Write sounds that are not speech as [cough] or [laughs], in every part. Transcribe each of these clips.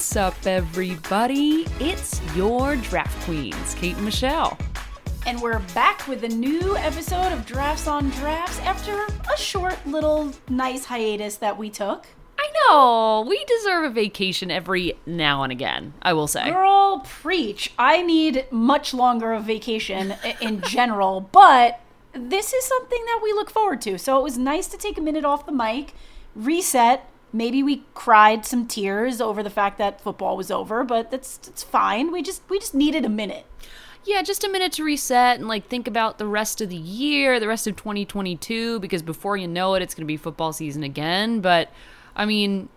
What's up, everybody? It's your draft queens, Kate and Michelle. And we're back with a new episode of Drafts on Drafts after a short little nice hiatus that we took. I know we deserve a vacation every now and again. I will say, Girl, preach. I need much longer of vacation in general, [laughs] but this is something that we look forward to. So it was nice to take a minute off the mic, reset. Maybe we cried some tears over the fact that football was over, but that's that's fine. We just we just needed a minute. yeah, just a minute to reset and like think about the rest of the year, the rest of 2022, because before you know it, it's going to be football season again. But I mean,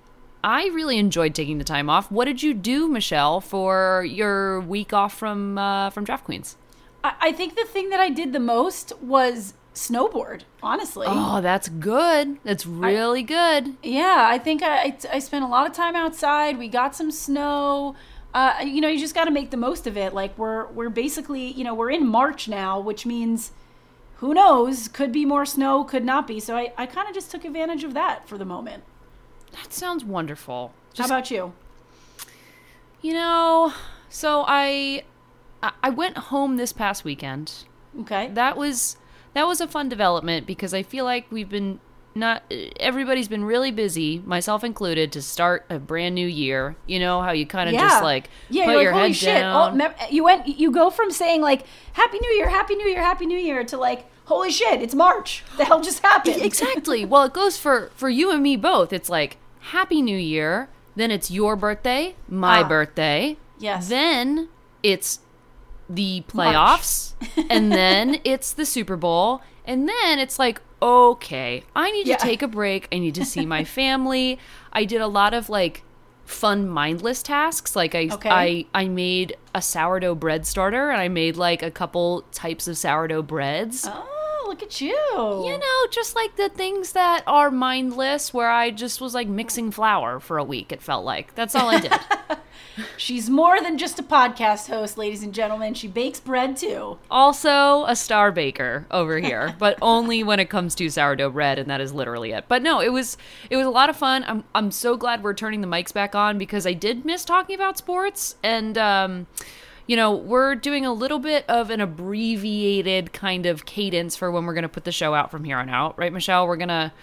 I really enjoyed taking the time off. What did you do, Michelle, for your week off from uh, from Draft Queens? I, I think the thing that I did the most was snowboard, honestly. Oh, that's good. That's really good. Yeah, I think I, I, I spent a lot of time outside. We got some snow. Uh, you know, you just got to make the most of it. Like we're we're basically, you know, we're in March now, which means who knows? Could be more snow, could not be. So I, I kind of just took advantage of that for the moment. That sounds wonderful. Just How about you? You know, so I I- I went home this past weekend. Okay. That was that was a fun development because I feel like we've been not everybody's been really busy, myself included, to start a brand new year. You know how you kind of yeah. just like yeah, put you're your like, holy head shit. down. Oh, you went you go from saying like Happy New Year, Happy New Year, Happy New Year to like holy shit, it's March. The hell just happened? exactly. Well, it goes for for you and me both. It's like Happy New Year, then it's your birthday, my Ah. birthday. Yes. Then it's the playoffs, and then [laughs] it's the Super Bowl, and then it's like, okay, I need Yeah. to take a break. I need to see my [laughs] family. I did a lot of like fun mindless tasks like I Okay. I I made a sourdough bread starter and I made like a couple types of sourdough breads. Oh, look at you. You know, just like the things that are mindless, where I just was like mixing flour for a week, it felt like. That's all I did. [laughs] [laughs] She's more than just a podcast host, ladies and gentlemen. She bakes bread too. also, a star baker over here, [laughs] but only when it comes to sourdough bread, and that is literally it. But no, it was it was a lot of fun. I'm I'm so glad we're turning the mics back on because I did miss talking about sports, and um, you know, we're doing a little bit of an abbreviated kind of cadence for when we're going to put the show out from here on out, right, Michelle? We're gonna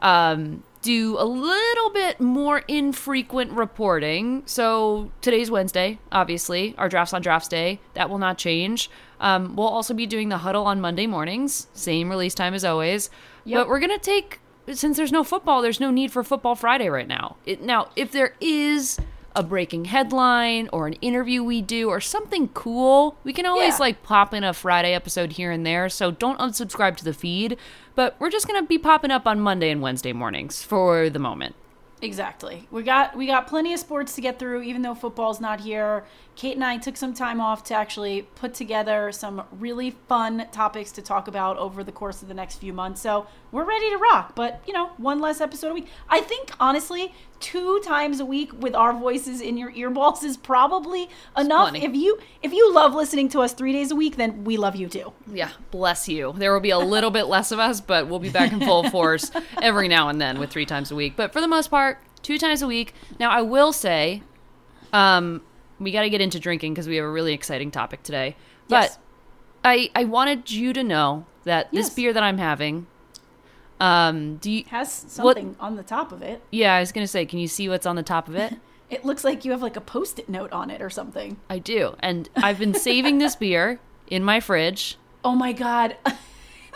um, do a little bit more infrequent reporting. So today's Wednesday, obviously, our drafts on drafts day. That will not change. Um, we'll also be doing the huddle on Monday mornings, same release time as always. Yep. But we're gonna take since there's no football, there's no need for football Friday right now. It, now, if there is a breaking headline or an interview we do or something cool, we can always Yeah. like pop in a Friday episode here and there. So don't unsubscribe to the feed. But we're just gonna be popping up on Monday and Wednesday mornings for the moment. Exactly. We got we got plenty of sports to get through, even though football's not here. Kate and I took some time off to actually put together some really fun topics to talk about over the course of the next few months. So we're ready to rock. But you know, one less episode a week. I think honestly, two times a week with our voices in your earballs is probably enough. If you if you love listening to us three days a week, then we love you too. Yeah, bless you. There will be a little bit less of us, but we'll be back in full [laughs] force every now and then with three times a week. But for the most part, two times a week. Now, I will say, um, we got to get into drinking because we have a really exciting topic today. But I I wanted you to know that this beer that I'm having, um, do you? Has What- something on the top of it. Yeah, I was gonna say, can you see what's on the top of it? [laughs] It looks like you have like a post-it note on it or something. I do, and I've been saving this beer in my fridge. [laughs] Oh my god. [laughs]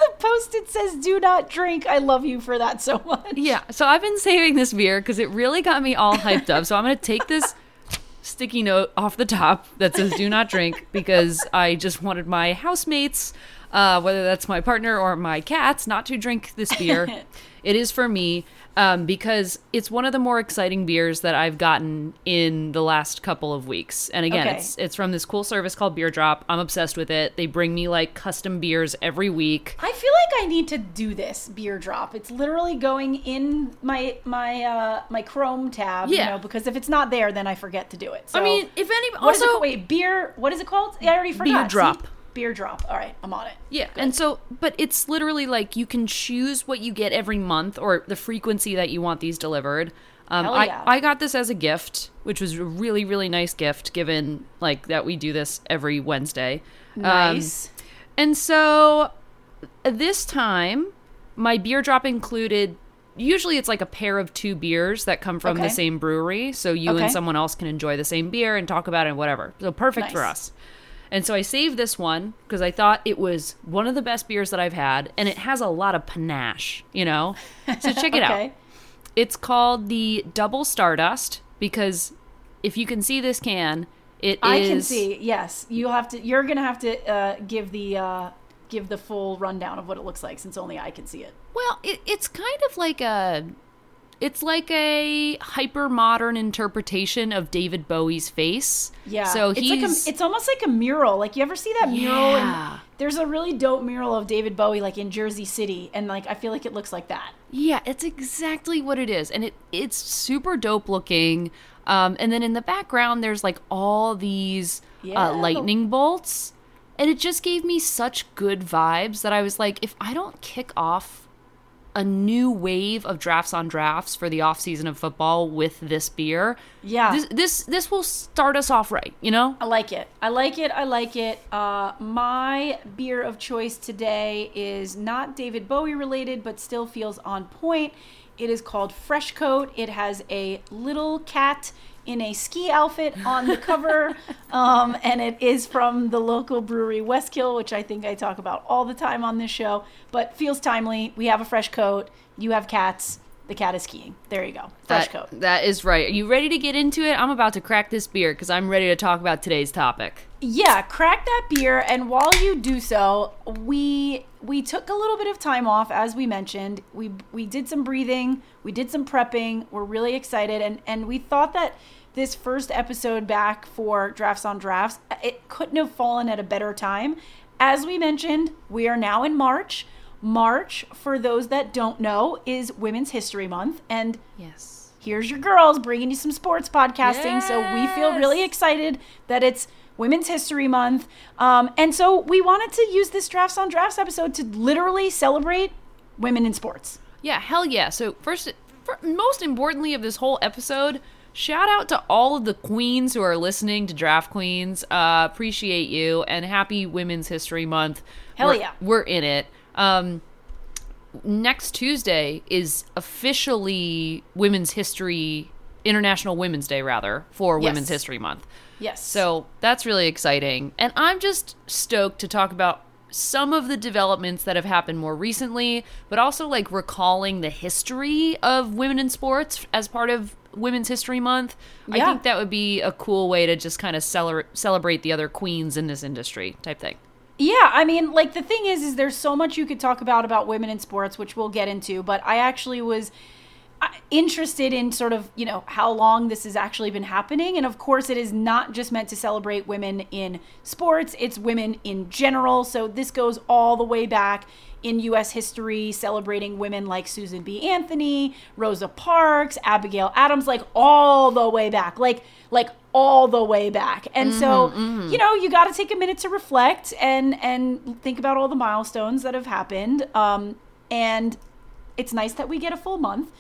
the post-it says do not drink. I love you for that so much. Yeah, so I've been saving this beer because it really got me all hyped up. So I'm gonna take this sticky note off the top that says "Do not drink" because I just wanted my housemates, uh, whether that's my partner or my cats, not to drink this beer. [laughs] it is for me um, because it's one of the more exciting beers that I've gotten in the last couple of weeks. And again, Okay. it's it's from this cool service called Beer Drop. I'm obsessed with it. They bring me like custom beers every week. I feel like I need to do this beer drop. It's literally going in my my uh my Chrome tab, you Yeah. know, because if it's not there then I forget to do it. So I mean, if any also it? Wait, beer what is it called? Yeah, I already forgot. See? Drop. Beer drop. All right, I'm on it. Yeah, and so, but it's literally like you can choose what you get every month or the frequency that you want these delivered. Um, Hell I, yeah. I got this as a gift, which was a really, really nice gift given like that we do this every Wednesday. Um, Nice. and so this time, my beer drop included. Usually, it's like a pair of two beers that come from Okay. the same brewery, so you Okay. and someone else can enjoy the same beer and talk about it and whatever. So perfect for us. And so I saved this one because I thought it was one of the best beers that I've had, and it has a lot of panache, you know. So [laughs] check it out. okay. It's called the Double Stardust because if you can see this can, it is. I can see. Yes, you have to. You're gonna have to uh, give the uh, give the full rundown of what it looks like, since only I can see it. Well, it, it's kind of like a. It's like a hyper modern interpretation of David Bowie's face. Yeah. So it's he's. like a, it's almost like a mural. Like you ever see that mural? Yeah. In, there's a really dope mural of David Bowie, like in Jersey City, and like I feel like it looks like that. Yeah, it's exactly what it is, and it it's super dope looking. Um, and then in the background, there's like all these Yeah, uh, lightning bolts, and it just gave me such good vibes that I was like, if I don't kick off a new wave of drafts on drafts for the off season of football with this beer, Yeah. this this this will start us off right, you know? I like it. I like it. I like it. Uh, my beer of choice today is not David Bowie related, but still feels on point. It is called Fresh Coat. It has a little cat in a ski outfit on the cover, [laughs] um, and it is from the local brewery Westkill, which I think I talk about all the time on this show. But feels timely. We have a fresh coat. You have cats. The cat is skiing. There you go. Fresh That- coat. That is right. Are you ready to get into it? I'm about to crack this beer because I'm ready to talk about today's topic. Yeah, crack that beer and while you do so, we we took a little bit of time off as we mentioned. We we did some breathing, we did some prepping. We're really excited and and we thought that this first episode back for Drafts on Drafts, it couldn't have fallen at a better time. As we mentioned, we are now in March. March, for those that don't know, is Women's History Month and Yes. here's your girls bringing you some sports podcasting. So we feel really excited that it's Women's History Month. Um, and so we wanted to use this Drafts on Drafts episode to literally celebrate women in sports. Yeah, hell yeah. So first, fir- most importantly of this whole episode, shout out to all of the queens who are listening to Draft Queens. Uh, appreciate you and happy Women's History Month. Hell We're- yeah. we're in it. Um, next Tuesday is officially Women's History International Women's Day, rather for Yes. Women's History Month. Yes. So that's really exciting. And I'm just stoked to talk about some of the developments that have happened more recently, but also like recalling the history of women in sports as part of Women's History Month. Yeah. I think that would be a cool way to just kind of celebrate celebrate the other queens in this industry type thing. Yeah, I mean, like the thing is, is there's so much you could talk about about women in sports, which we'll get into. But I actually was interested in sort of you know how long this has actually been happening, and of course, it is not just meant to celebrate women in sports; it's women in general. So this goes all the way back in U.S. history, celebrating women like Susan B. Anthony, Rosa Parks, Abigail Adams, like all the way back, like like all the way back. And so, you know, you got to take a minute to reflect and and think about all the milestones that have happened. Um, and it's nice that we get a full month.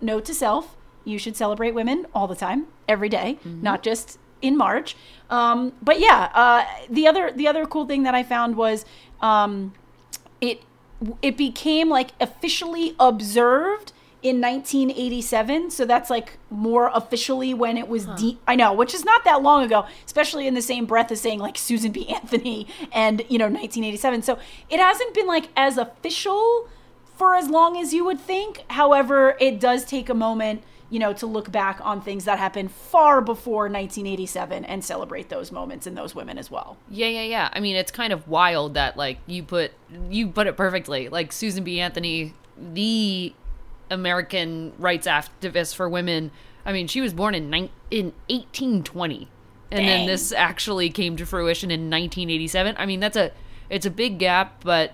Note to self: you should celebrate women all the time, every day, not just in March. Um, but yeah, uh, the other the other cool thing that I found was um, it it became like officially observed in 1987 so that's like more officially when it was de- i know which is not that long ago especially in the same breath as saying like susan b. Anthony and you know 1987 so it hasn't been like as official for as long as you would think however it does take a moment you know to look back on things that happened far before 1987 and celebrate those moments and those women as well Yeah, yeah, yeah. I mean, it's kind of wild that like you put you put it perfectly. Like Susan B. Anthony, the American rights activist for women. I mean, she was born in nine in 1820, and then this actually came to fruition in 1987. I mean, that's a it's a big gap, but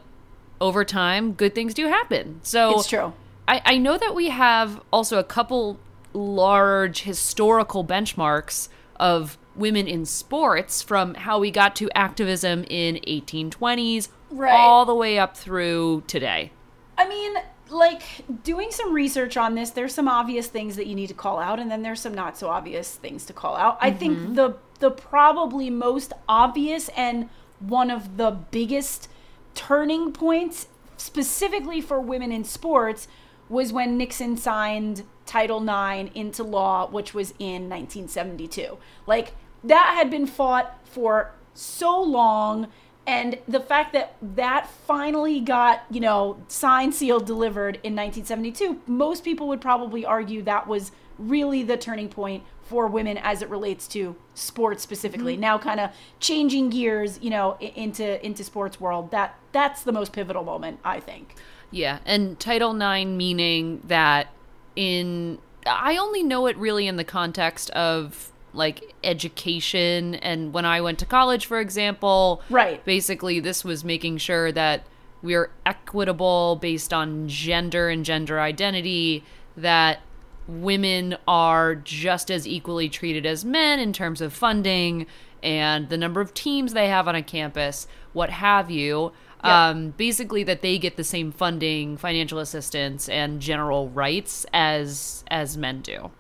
over time, good things do happen. So it's true I, I know that we have also a couple large historical benchmarks of women in sports from how we got to activism in 1820s Right. all the way up through today. I mean, like doing some research on this, there's some obvious things that you need to call out, and then there's some not so obvious things to call out. I think mm-hmm. the the probably most obvious and one of the biggest turning points specifically for women in sports was when Nixon signed Title IX into law, which was in 1972. Like that had been fought for so long and the fact that that finally got you know signed sealed delivered in 1972 most people would probably argue that was really the turning point for women as it relates to sports specifically mm-hmm. now kind of changing gears you know into into sports world that that's the most pivotal moment i think Yeah, and Title IX meaning that in I only know it really in the context of like education and when I went to college for example. Right. Basically this was making sure that we're equitable based on gender and gender identity that women are just as equally treated as men in terms of funding and the number of teams they have on a campus, what have you. Yeah. Um, basically, that they get the same funding, financial assistance, and general rights as as men do.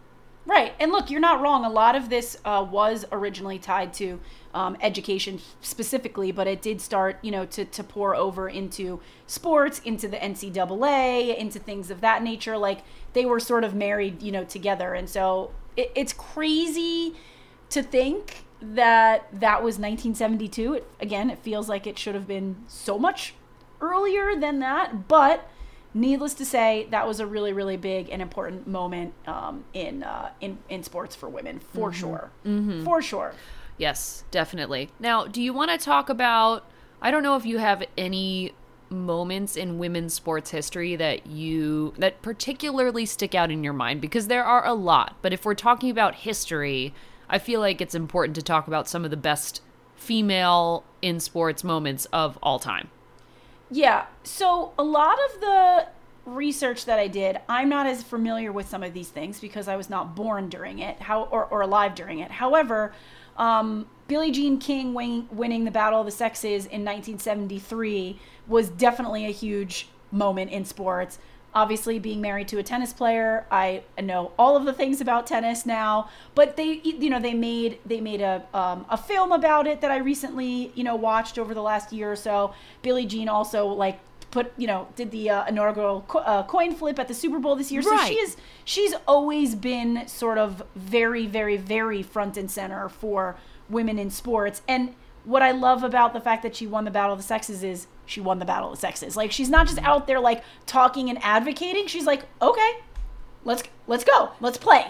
Right. And look, you're not wrong. A lot of this uh, was originally tied to um, education specifically, but it did start, you know, to, to pour over into sports, into the NCAA, into things of that nature. Like they were sort of married, you know, together. And so it, it's crazy to think that that was 1972. It, again, it feels like it should have been so much earlier than that, but needless to say, that was a really, really big and important moment um, in uh, in in sports for women, for sure, for sure. Yes, definitely. Now, do you want to talk about? I don't know if you have any moments in women's sports history that you that particularly stick out in your mind because there are a lot. But if we're talking about history, I feel like it's important to talk about some of the best female in sports moments of all time. Yeah. So a lot of the research that I did, I'm not as familiar with some of these things because I was not born during it, how or, or alive during it. However, um, Billie Jean King win, winning the Battle of the Sexes in 1973 was definitely a huge moment in sports. Obviously, being married to a tennis player, I know all of the things about tennis now. But they, you know, they made they made a um, a film about it that I recently, you know, watched over the last year or so. Billie Jean also like put you know did the uh, inaugural co- uh, coin flip at the Super Bowl this year. So she is she's always been sort of very very very front and center for women in sports. And what I love about the fact that she won the battle of the sexes is she won the battle of the sexes. Like she's not just out there like talking and advocating. She's like, okay, let's let's go, let's play.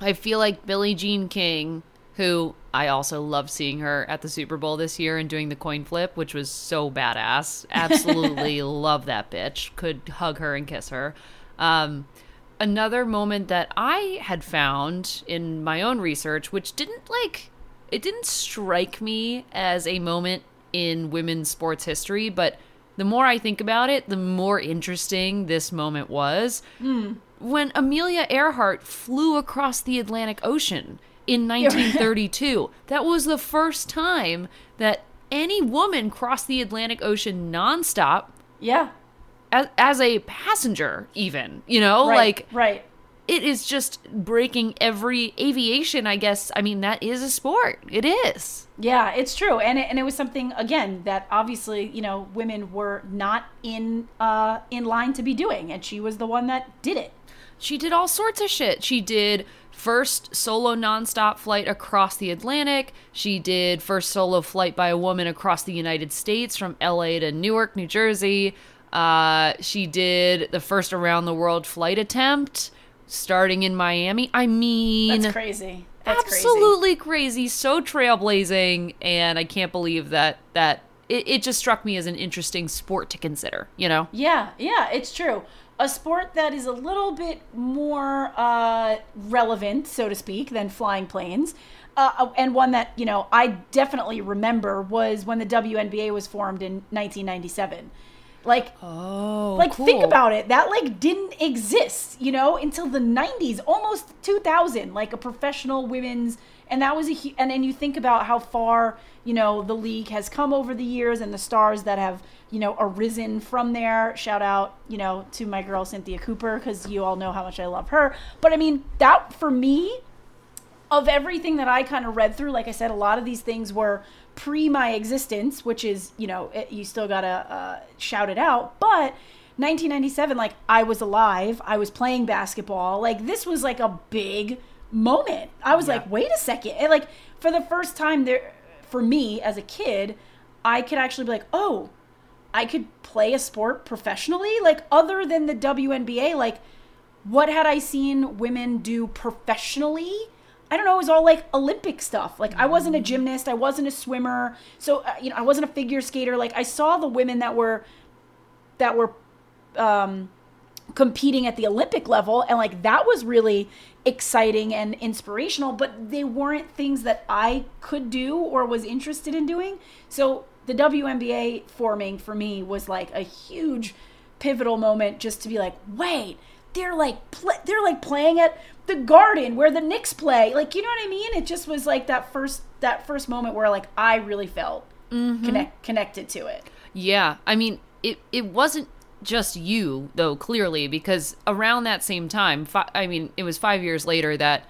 I feel like Billie Jean King, who I also love seeing her at the Super Bowl this year and doing the coin flip, which was so badass. Absolutely [laughs] love that bitch. Could hug her and kiss her. Um, another moment that I had found in my own research, which didn't like, it didn't strike me as a moment in women's sports history, but the more I think about it, the more interesting this moment was hmm. when Amelia Earhart flew across the Atlantic Ocean in [laughs] 1932. that was the first time that any woman crossed the Atlantic Ocean nonstop Yeah, as, as a passenger, even. You know, right, like right. It is just breaking every aviation, I guess. I mean, that is a sport. It is. Yeah, it's true, and it, and it was something again that obviously you know women were not in uh, in line to be doing, and she was the one that did it. She did all sorts of shit. She did first solo nonstop flight across the Atlantic. She did first solo flight by a woman across the United States from LA to Newark, New Jersey. Uh, she did the first around the world flight attempt starting in Miami. I mean, That's crazy. That's crazy. absolutely crazy. so trailblazing, and I can't believe that that it, it just struck me as an interesting sport to consider. You know, Yeah, yeah, it's true. A sport that is a little bit more uh, relevant, so to speak, than flying planes. Uh, and one that, you know, I definitely remember was when the WNBA was formed in 1997. Like, oh, like think about it that like didn't exist you know until the 90s almost 2000 like a professional women's and that was a and then you think about how far you know the league has come over the years and the stars that have you know arisen from there. Shout out you know to my girl Cynthia Cooper because you all know how much I love her. But I mean that for me of everything that I kind of read through, like I said, a lot of these things were pre my existence, which is, you know, it, you still got to uh, shout it out. But 1997, like, I was alive, I was playing basketball. Like, this was like a big moment. I was Yeah. like, wait a second. And, like, for the first time there, for me as a kid, I could actually be like, oh, I could play a sport professionally. Like, other than the WNBA, like, what had I seen women do professionally? I don't know. It was all like Olympic stuff. Like I wasn't a gymnast, I wasn't a swimmer, so uh, you know I wasn't a figure skater. Like I saw the women that were that were um, competing at the Olympic level, and like that was really exciting and inspirational. But they weren't things that I could do or was interested in doing. So the WNBA forming for me was like a huge pivotal moment, just to be like, wait, they're like pl- they're like playing at the Garden where the Knicks play. Like you know what I mean? It just was like that first that first moment where like I really felt connect connected to it. Yeah, I mean, it it wasn't just you though, clearly, because around that same time, fi- I mean, it was five years later that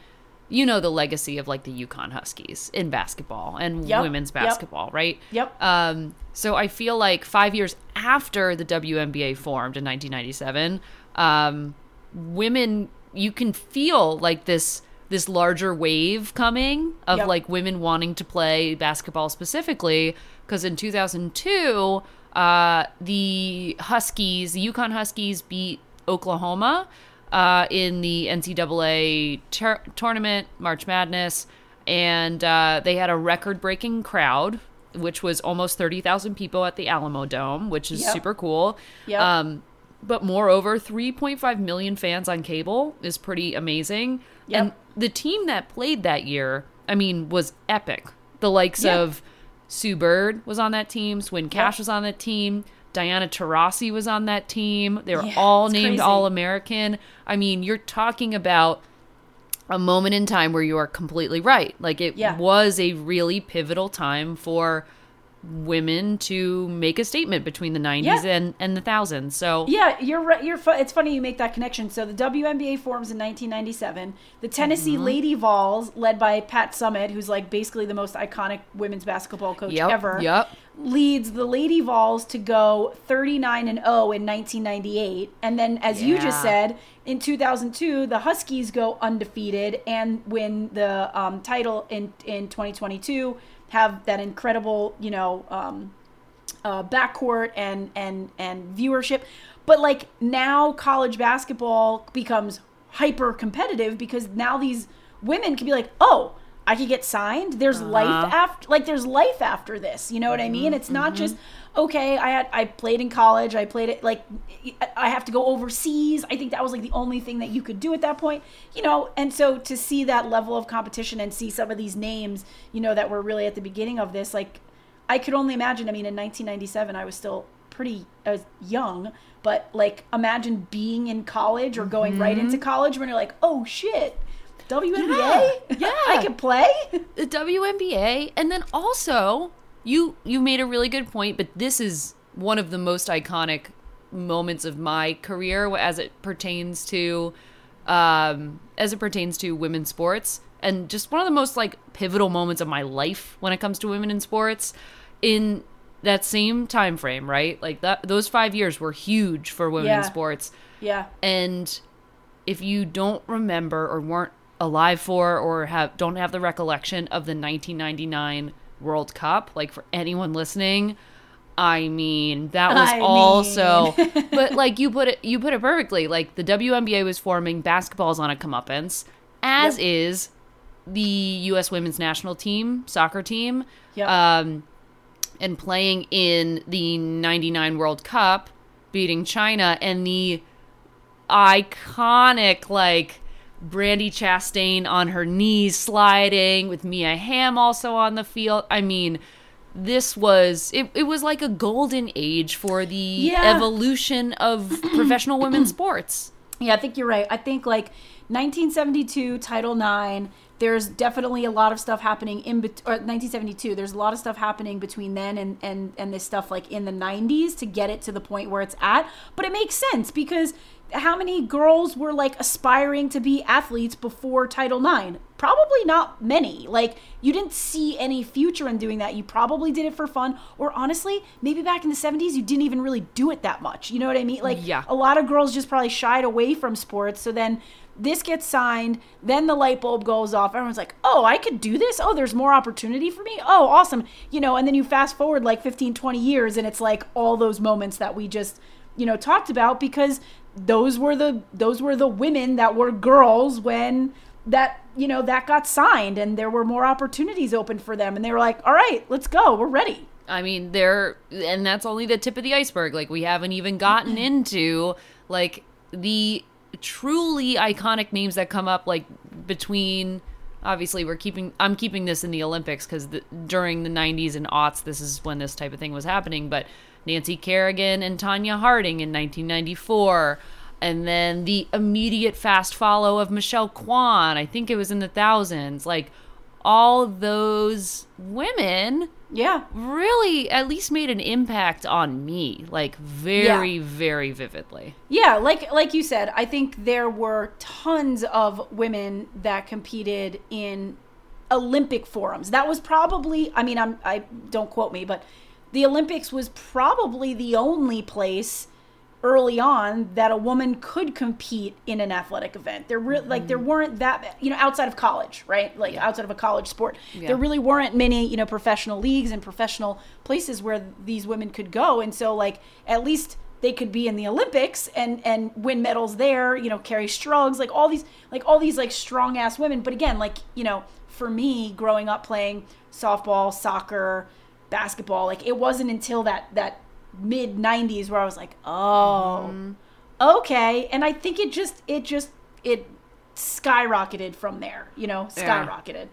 you know the legacy of like the UConn Huskies in basketball and Yep, women's yep. basketball, right? Yep. Um, so I feel like five years after the WNBA formed in 1997, um, women you can feel like this this larger wave coming of Yep. like women wanting to play basketball specifically because in 2002 uh, the Huskies, the UConn Huskies beat Oklahoma uh, in the NCAA tur- tournament, March Madness, and uh, they had a record breaking crowd, which was almost 30,000 people at the Alamodome, which is Yep. super cool. Yep. Um, but moreover, 3.5 million fans on cable is pretty amazing. Yep. And the team that played that year, I mean, was epic. The likes Yeah. of Sue Bird was on that team, Swin Cash Yep. was on that team, Diana Taurasi was on that team. They were Yeah, all named crazy. All American. I mean, you're talking about a moment in time where you are completely right. Like it Yeah. was a really pivotal time for women to make a statement between the 90s Yeah. and and the thousands. So Yeah, you're right. You're. Fu- it's funny you make that connection. So the WNBA forms in 1997. The Tennessee Mm-hmm. Lady Vols, led by Pat Summitt, who's like basically the most iconic women's basketball coach Yep, ever, yep. leads the Lady Vols to go 39 and 0 in 1998. And then, as you just said, in 2002, the Huskies go undefeated and win the um, title in in 2022. Have that incredible, you know. Um, uh, backcourt and and and viewership but like now college basketball becomes hyper competitive because now these women can be like oh i could get signed. There's uh-huh. life after like there's life after this you know what i mean? Mm-hmm, it's not mm-hmm. just okay i had i played in college i played it like i have to go overseas. I think that was like the only thing that you could do at that point you know? And so to see that level of competition and see some of these names you know that were really at the beginning of this like I could only imagine. I mean, in 1997, I was still pretty I was young, but like imagine being in college or going right mm-hmm. into college when you're like, oh shit, WNBA, Yeah, I could play. the WNBA, and then also you you made a really good point, but this is one of the most iconic moments of my career as it pertains to um, as it pertains to women's sports, and just one of the most like pivotal moments of my life when it comes to women in sports. In that same time frame, right? Like that, those five years were huge for women in sports. yeah, And if you don't remember or weren't alive for or have don't have the recollection of the 1999 World Cup, like for anyone listening, I mean that was [laughs] I mean. also. [laughs] but like you put it, you put it perfectly. Like the WNBA was forming, basketball's on a comeuppance, as Yep. is the U.S. Women's National Team, soccer team. Yep. Um, and playing in the 99 World Cup, beating China, and the iconic, like, Brandi Chastain on her knees sliding with Mia Hamm also on the field. I mean, this was it, it was like a golden age for the Yeah. evolution of [clears throat] professional women's sports. Yeah, I think you're right. I think like 1972 Title IX. There's definitely a lot of stuff happening in or 1972. There's a lot of stuff happening between then and and and this stuff like in the 90s to get it to the point where it's at. But it makes sense because how many girls were like aspiring to be athletes before Title IX? Probably not many. Like, you didn't see any future in doing that. You probably did it for fun. Or honestly, maybe back in the 70s, you didn't even really do it that much. You know what I mean? Like, Yeah. a lot of girls just probably shied away from sports. So then this gets signed, then the light bulb goes off. Everyone's like, oh, I could do this. Oh, there's more opportunity for me. Oh, awesome. You know, and then you fast forward like 15, 20 years, and it's like all those moments that we just, you know, talked about because those were the those were the women that were girls when that you know that got signed and there were more opportunities open for them and they were like all right let's go we're ready I mean, there, and that's only the tip of the iceberg. Like, we haven't even gotten into like the truly iconic names that come up, like between. Obviously, we're keeping. I'm keeping this in the Olympics because during the '90s and aughts, this is when this type of thing was happening. But Nancy Kerrigan and Tonya Harding in 1994. And then the immediate fast follow of Michelle Kwan. I think it was in the thousands. Like all those women yeah really at least made an impact on me like very very vividly Yeah, like like you said, I think there were tons of women that competed in Olympic forums. That was probably I mean I'm I don't quote me, but the Olympics was probably the only place early on that a woman could compete in an athletic event. There re- like there mm-hmm. weren't that you know outside of college, right? Like outside of a college sport. There really weren't many, you know, professional leagues and professional places where these women could go and so like at least they could be in the Olympics and and win medals there. You know, Kerri Strugs, like all these like all these like strong ass women. But again, like you know, for me growing up playing softball, soccer, basketball, like it wasn't until that that mid '90s where I was like, oh, mm-hmm. okay. And I think it just it just it skyrocketed from there. You know, Yeah. skyrocketed.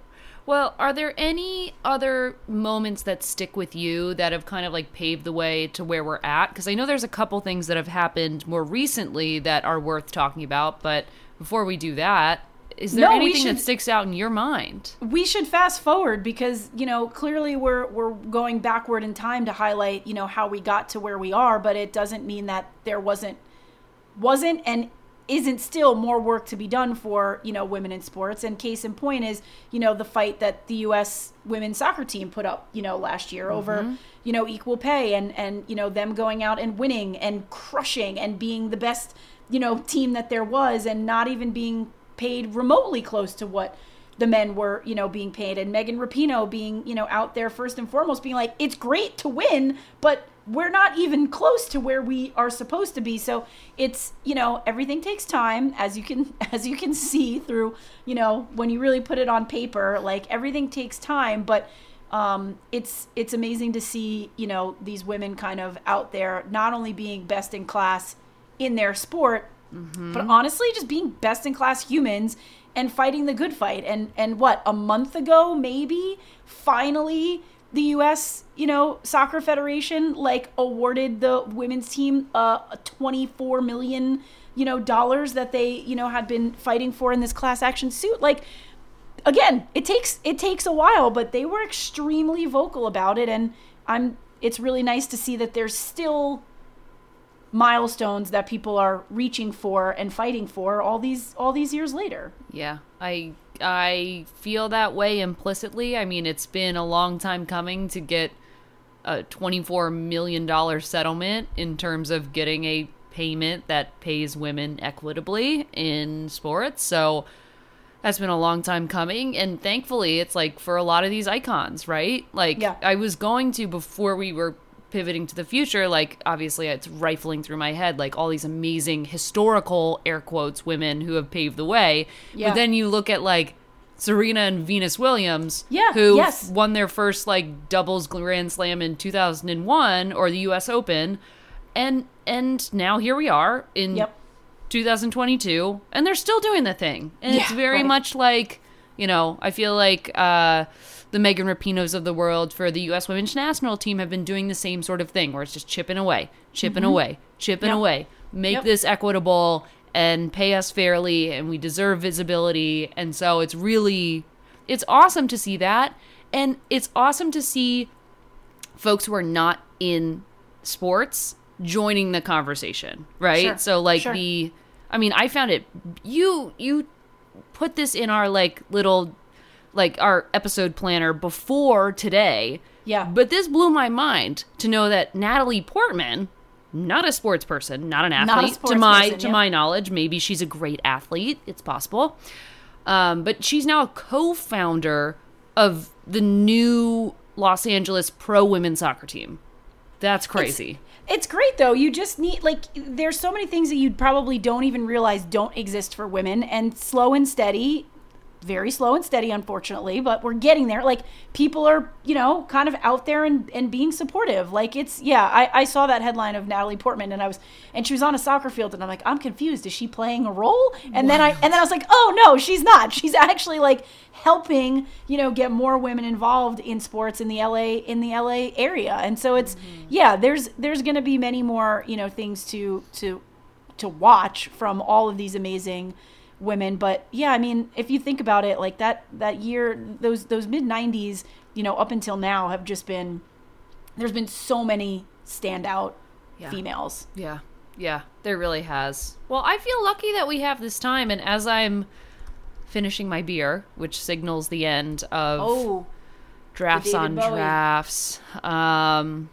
well are there any other moments that stick with you that have kind of like paved the way to where we're at because i know there's a couple things that have happened more recently that are worth talking about but before we do that is there No, anything should- that sticks out in your mind? We should fast forward because you know clearly we're we're going backward in time to highlight you know how we got to where we are but it doesn't mean that there wasn't wasn't and isn't still more work to be done for you know women in sports. And case in point is you know the fight that the US women's soccer team put up you know last year over mm-hmm. you know equal pay and and you know them going out and winning and crushing and being the best you know team that there was and not even being paid remotely close to what the men were, you know, being paid, and Megan Rapinoe being, you know, out there first and foremost, being like, it's great to win, but we're not even close to where we are supposed to be. So it's, you know, everything takes time, as you can, [laughs] as you can see through, you know, when you really put it on paper, like everything takes time, but um, it's it's amazing to see, you know, these women kind of out there, not only being best in class in their sport, but honestly just being best in class humans and fighting the good fight. And and what a month ago maybe finally the US you know soccer federation like awarded the women's team uh 24 million you know dollars that they you know had been fighting for in this class action suit. Like again it takes it takes a while but they were extremely vocal about it. And i'm it's really nice to see that there's still milestones that people are reaching for and fighting for all these all these years later. Yeah, I I feel that way implicitly. I mean, it's been a long time coming to get a 24 million dollar settlement in terms of getting a payment that pays women equitably in sports. So that's been a long time coming and thankfully it's like for a lot of these icons, right? Like Yeah. I was going to before we were pivoting to the future like obviously it's rifling through my head like all these amazing historical air quotes women who have paved the way Yeah. but then you look at like Serena and Venus Williams Yeah, who yes. won their first like doubles grand slam in 2001 or the US Open and and now here we are in Yep. 2022 and they're still doing the thing and it's very right. much like you know i feel like uh the megan rapinos of the world for the us women's national team have been doing the same sort of thing where it's just chipping away chipping away chipping Mm-hmm. Yep. away make Yep. this equitable and pay us fairly and we deserve visibility. And so it's really it's awesome to see that. And it's awesome to see folks who are not in sports joining the conversation, right? Sure. So like Sure. the I mean, I found it you you put this in our like little like our episode planner before today. Yeah. But this blew my mind to know that Natalie Portman, not a sports person, not an athlete to sports my person, to yep. my knowledge, maybe she's a great athlete, it's possible. Um, but she's now a co-founder of the new Los Angeles pro women's soccer team. That's crazy. It's great though. You just need like there's so many things that you probably don't even realize don't exist for women and slow and steady very slow and steady unfortunately, but we're getting there. Like people are, you know, kind of out there and, and being supportive. Like it's yeah, I, I saw that headline of Natalie Portman and I was and she was on a soccer field and I'm like, I'm confused. Is she playing a role? And then I and then I was like, oh no, she's not. [laughs] She's actually like helping, you know, get more women involved in sports in the LA in the LA area. And so it's mm-hmm. yeah, there's there's gonna be many more, you know, things to to to watch from all of these amazing women but yeah i mean if you think about it like that that year those those mid 90s you know up until now have just been there's been so many standout Yeah. females Yeah. Yeah, there really has. Well, I feel lucky that we have this time and as I'm finishing my beer, which signals the end of oh drafts on Bowie. drafts. Um,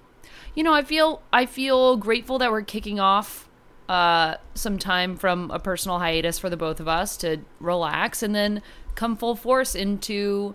you know, I feel I feel grateful that we're kicking off uh, some time from a personal hiatus for the both of us to relax and then come full force into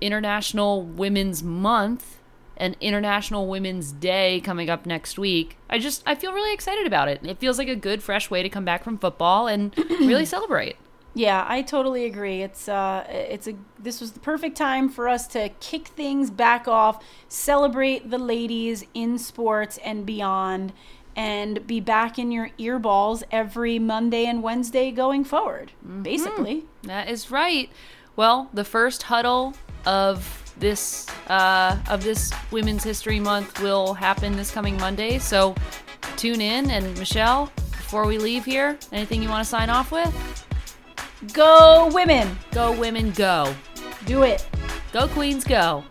International Women's Month and International Women's Day coming up next week. I just I feel really excited about it. It feels like a good fresh way to come back from football and [clears throat] really celebrate. Yeah, I totally agree. It's uh it's a this was the perfect time for us to kick things back off, celebrate the ladies in sports and beyond and be back in your earballs every Monday and Wednesday going forward. Basically. That is right. Well, the first huddle of this uh, of this Women's History Month will happen this coming Monday. So tune in. And Michelle, before we leave here, anything you want to sign off with? Go women. Go women, go. Do it. Go Queens, go.